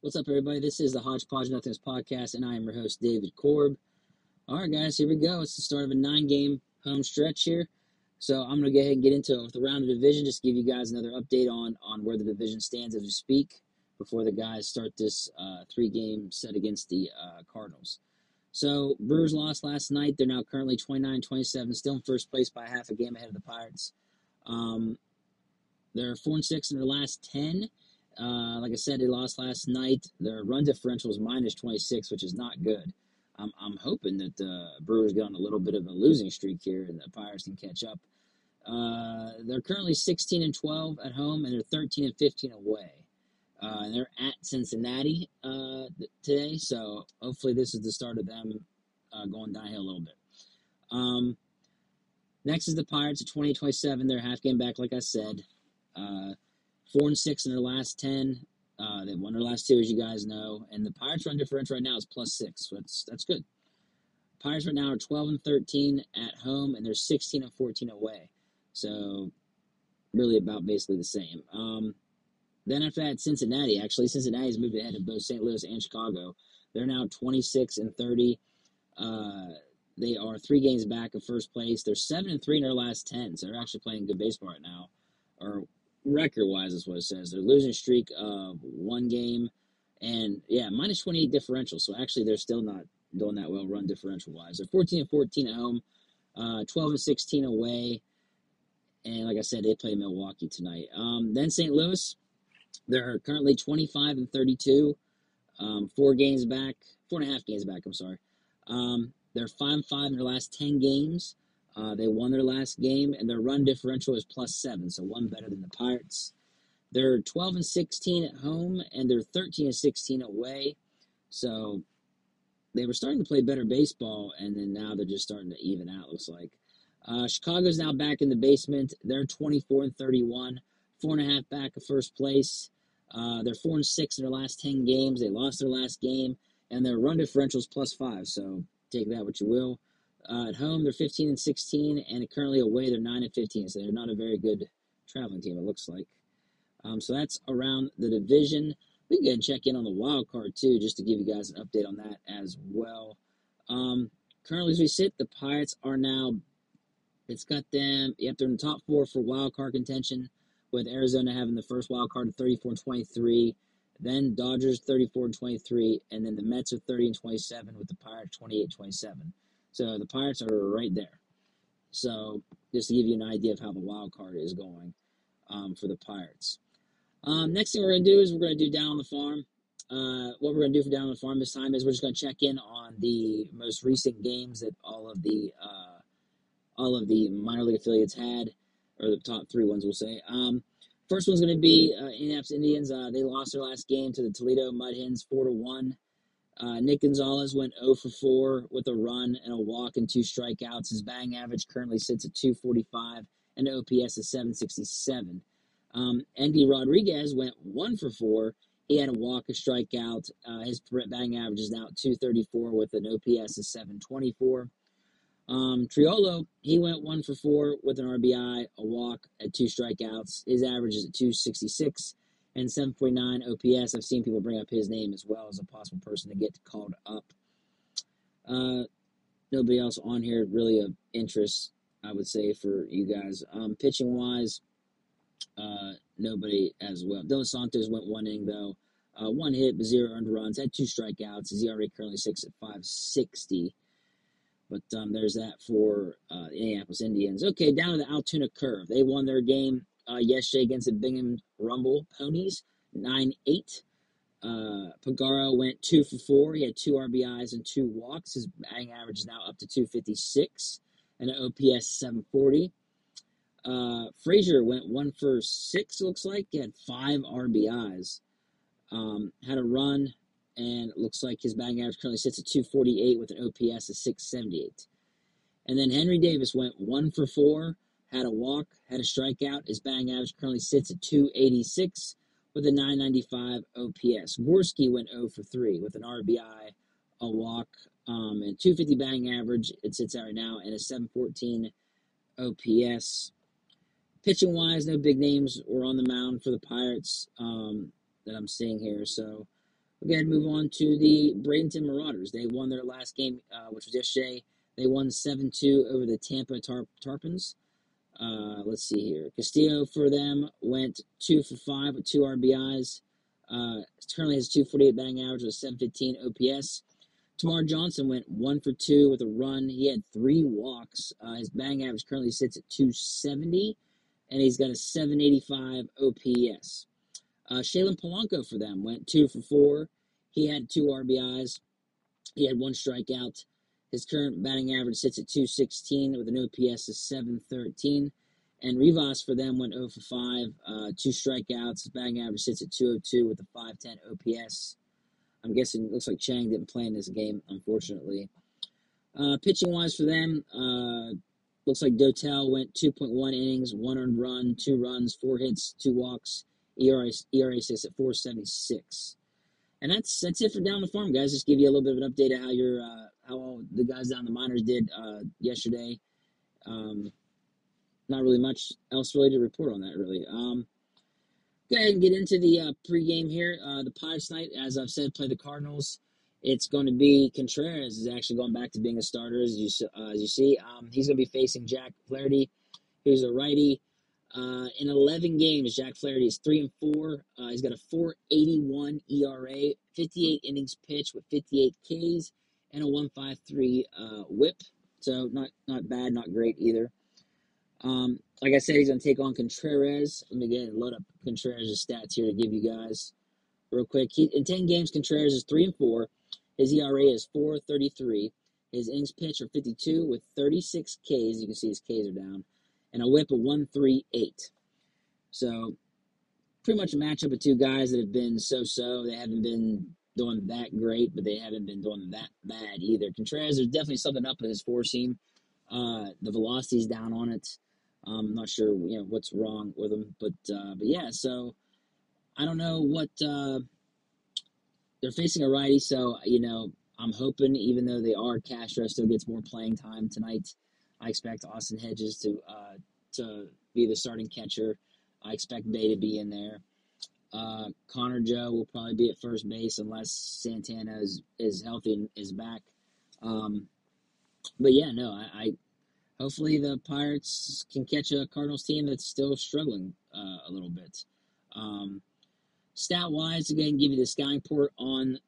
What's up, everybody? This is the Hodgepodge Nothings podcast, and I am your host, David Corob. All right, guys, here we go. It's the start of a nine game home stretch here. So I'm going to go ahead and get into it with the round of division, just give you guys another update on, on where the division stands as we speak before the guys start this uh, three game set against the uh, Cardinals. So Brewers lost last night. They're now currently 29 27, still in first place by half a game ahead of the Pirates. Um, they're 4 and 6 in their last 10. Uh, like I said, they lost last night. Their run differential is minus 26, which is not good. I'm, I'm hoping that the Brewers get on a little bit of a losing streak here and the Pirates can catch up. Uh, they're currently 16 and 12 at home, and they're 13 and 15 away. Uh, and they're at Cincinnati uh, today, so hopefully this is the start of them uh, going downhill a little bit. Um, next is the Pirates at 20 27. They're half game back, like I said. Four and six in their last ten. Uh, they won their last two, as you guys know, and the Pirates' run differential right now is plus six. So that's that's good. Pirates right now are twelve and thirteen at home, and they're sixteen and fourteen away. So really about basically the same. Um, then after that, Cincinnati. Actually, Cincinnati's moved ahead of both St. Louis and Chicago. They're now twenty six and thirty. Uh, they are three games back of first place. They're seven and three in their last ten, so they're actually playing good baseball right now, or record wise is what it says. They're losing streak of one game, and yeah, minus twenty eight differential. So actually, they're still not doing that well run differential wise. They're fourteen and fourteen at home, uh, twelve and sixteen away, and like I said, they play Milwaukee tonight. Um, then St. Louis, they're currently twenty five and thirty two, um, four games back, four and a half games back. I'm sorry. Um, they're five and five in their last ten games. Uh, they won their last game, and their run differential is plus seven, so one better than the Pirates. They're 12 and 16 at home, and they're 13 and 16 away. So they were starting to play better baseball, and then now they're just starting to even out. Looks like uh, Chicago's now back in the basement. They're 24 and 31, four and a half back of first place. Uh, they're four and six in their last 10 games. They lost their last game, and their run differential is plus five. So take that what you will. Uh, at home, they're 15 and 16, and currently away, they're 9 and 15. So they're not a very good traveling team, it looks like. Um, so that's around the division. We can go and check in on the wild card, too, just to give you guys an update on that as well. Um, currently, as we sit, the Pirates are now, it's got them, yep, they're in the top four for wild card contention, with Arizona having the first wild card at 34 and 23. Then Dodgers 34 and 23, and then the Mets are 30 and 27, with the Pirates 28 27. So the Pirates are right there. So just to give you an idea of how the wild card is going um, for the Pirates. Um, next thing we're going to do is we're going to do down on the farm. Uh, what we're going to do for down on the farm this time is we're just going to check in on the most recent games that all of the uh, all of the minor league affiliates had, or the top three ones we'll say. Um, first one's going to be uh, Indianapolis Indians. Uh, they lost their last game to the Toledo Mud Hens four to one. Uh, Nick Gonzalez went 0 for 4 with a run and a walk and two strikeouts. His batting average currently sits at 245 and OPS is 767. Um, Endy Rodriguez went 1 for 4. He had a walk, a strikeout. Uh, his batting average is now at 234 with an OPS of 724. Um, Triolo, he went 1 for 4 with an RBI, a walk, at two strikeouts. His average is at 266 and 7.9 OPS. I've seen people bring up his name as well as a possible person to get called up. Uh, nobody else on here really of interest, I would say, for you guys. Um, pitching wise, uh, nobody as well. Dos Santos went one inning though. Uh, one hit, zero earned runs, had two strikeouts. His ERA currently six at 560. But um, there's that for uh, the Indianapolis Indians. Okay, down to the Altoona Curve. They won their game uh, yesterday against the Bingham Rumble Ponies, 9 8. Uh, Peguero went 2 for 4. He had two RBIs and two walks. His batting average is now up to 256 and an OPS 740. Uh, Frazier went 1 for 6, looks like. He had five RBIs. Um, had a run, and it looks like his batting average currently sits at 248 with an OPS of 678. And then Henry Davis went 1 for 4 had a walk, had a strikeout. His batting average currently sits at 286 with a 995 OPS. Gorski went 0 for 3 with an RBI, a walk, um, and 250 batting average. It sits at right now and a 714 OPS. Pitching wise, no big names were on the mound for the Pirates um, that I'm seeing here. So We'll go ahead and move on to the Bradenton Marauders. They won their last game, uh, which was yesterday. They won 7 2 over the Tampa Tar- Tarpons. Uh, let's see here. Castillo for them went 2 for 5 with 2 RBIs. Uh, currently has 248 batting average with 715 OPS. Termarr Johnson went 1 for 2 with a run. He had three walks. Uh, his batting average currently sits at 270, and he's got a 785 OPS. Uh, Shalin Polanco for them went 2 for 4. He had two RBIs. He had one strikeout. His current batting average sits at 216 with an OPS of 713. And Rivas for them went 0 for 5, uh, two strikeouts. His batting average sits at 202 with a 510 OPS. I'm guessing it looks like Chang didn't play in this game, unfortunately. Uh, pitching wise for them, uh, looks like Dotel went 2.1 innings, one earned run, two runs, four hits, two walks. ERA, ERA sits at 476. And that's that's it for down the farm, guys. Just give you a little bit of an update of how your uh, how the guys down the minors did uh, yesterday. Um, not really much else really to report on that, really. Um, go ahead and get into the uh, pregame here. Uh, the Pirates tonight, as I've said, play the Cardinals. It's going to be Contreras is actually going back to being a starter, as you uh, as you see. Um, he's going to be facing Jack Flaherty, who's a righty. Uh, in 11 games, Jack Flaherty is 3 and 4. Uh, he's got a 481 ERA, 58 innings pitched with 58 Ks, and a 153 uh, whip. So not not bad, not great either. Um, like I said, he's going to take on Contreras. Let me get a load up Contreras' stats here to give you guys real quick. He, in 10 games, Contreras is 3 and 4. His ERA is 433. His innings pitched are 52 with 36 Ks. You can see his Ks are down and a whip of 138. So, pretty much a matchup of two guys that have been so so. They haven't been doing that great, but they haven't been doing that bad either. Contreras, there's definitely something up with his four seam. Uh, the velocity's down on it. Um, I'm not sure you know what's wrong with him, but uh, but yeah. So I don't know what uh, they're facing a righty. So you know I'm hoping, even though they are Castro, still gets more playing time tonight. I expect Austin Hedges to uh, to be the starting catcher. I expect Bae to be in there. Uh, Connor Joe will probably be at first base unless Santana is, is healthy and is back. Um, but yeah, no, I, I, hopefully the Pirates can catch a Cardinals team that's still struggling uh, a little bit. Um, stat wise, again, give you the scouting report on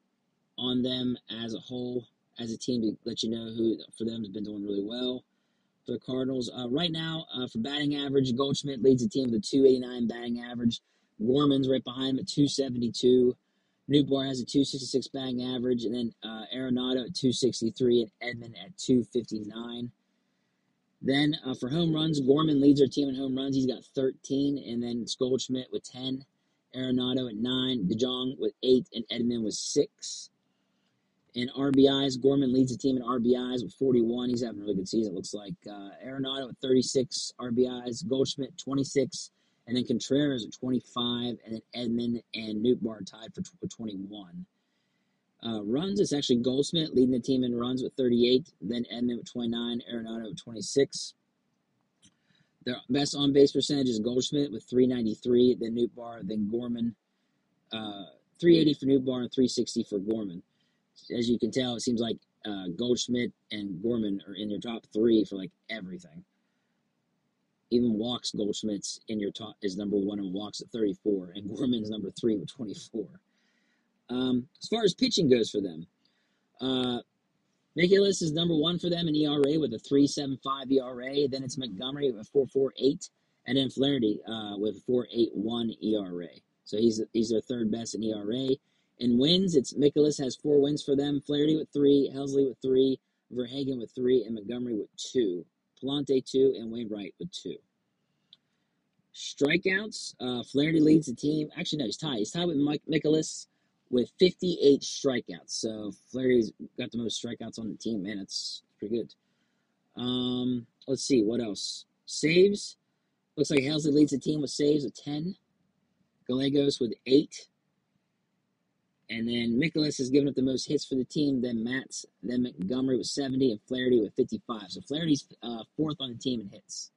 on them as a whole, as a team to let you know who for them has been doing really well for the Cardinals. Uh, right now, uh, for batting average, Goldschmidt leads the team with a 289 batting average. Gorman's right behind him at 272. Nootbaar has a 266 batting average, and then uh, Arenado at 263 and Edman at 259. Then uh, for home runs, Gorman leads our team in home runs. He's got 13, and then Goldschmidt with 10, Arenado at 9, DeJong with 8, and Edman with 6 in RBIs. Gorman leads the team in RBIs with 41. He's having a really good season, it looks like. Uh, Arenado at 36 RBIs, Goldschmidt 26, and then Contreras at 25, and then Edman and Nootbaar tied for 21. Uh, runs, it's actually Goldschmidt leading the team in runs with 38, then Edman with 29, Arenado with 26. Their best on base percentage is Goldschmidt with 393, then Nootbaar, then Gorman. Uh, 380 for Nootbaar and 360 for Gorman as you can tell, it seems like uh, Goldschmidt and Gorman are in your top three for like everything. Even walks Goldschmidt's in your top is number one and walks at 34, and Gorman's number three with 24. Um, as far as pitching goes for them, uh, Mikolas is number one for them in ERA with a 3.75 ERA. Then it's Montgomery with a 4.48, and then Flaherty uh, with a 4.81 ERA. So he's he's their third best in ERA. In wins, it's Mikolas has four wins for them. Flaherty with three, Helsley with three, Verhagen with three, and Montgomery with two. Pallante two, and Wainwright with two. Strikeouts, uh, Flaherty leads the team. Actually, no, he's tied. He's tied with Mike with 58 strikeouts. So Flaherty's got the most strikeouts on the team. Man, it's pretty good. Um, let's see, what else? Saves. Looks like Helsley leads the team with saves of 10. Gallegos with 8. And then Mikolas has given up the most hits for the team. Then Matz, then Montgomery with 70, and Flaherty with 55. So Flaherty's uh, fourth on the team in hits.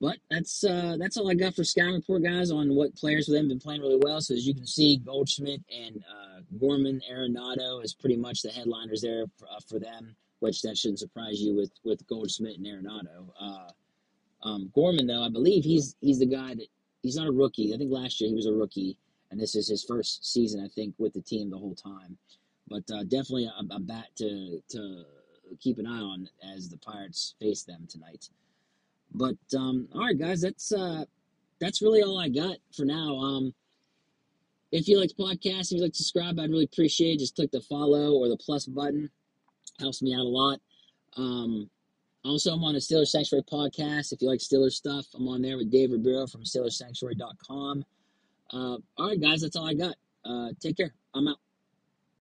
but that's uh, that's all I got for scouting report, guys, on what players for them have been playing really well. So as you can see, Goldschmidt and uh, Gorman Arenado is pretty much the headliners there for, uh, for, them, which that shouldn't surprise you with with Goldschmidt and Arenado. Uh, um, Gorman, though, I believe he's he's the guy that he's not a rookie. I think last year he was a rookie, and this is his first season, I think, with the team the whole time. But uh, definitely a, a bat to to keep an eye on as the Pirates face them tonight. But um, all right, guys, that's uh, that's really all I got for now. Um, if you like the podcast, if you like to subscribe, I'd really appreciate it. Just click the follow or the plus button. Helps me out a lot. Um, also, I'm on the Steelers Sanctuary podcast. If you like Steelers stuff, I'm on there with Dave Ribeiro from SteelersSanctuary.com. Uh, all right, guys, that's all I got. Uh, take care. I'm out.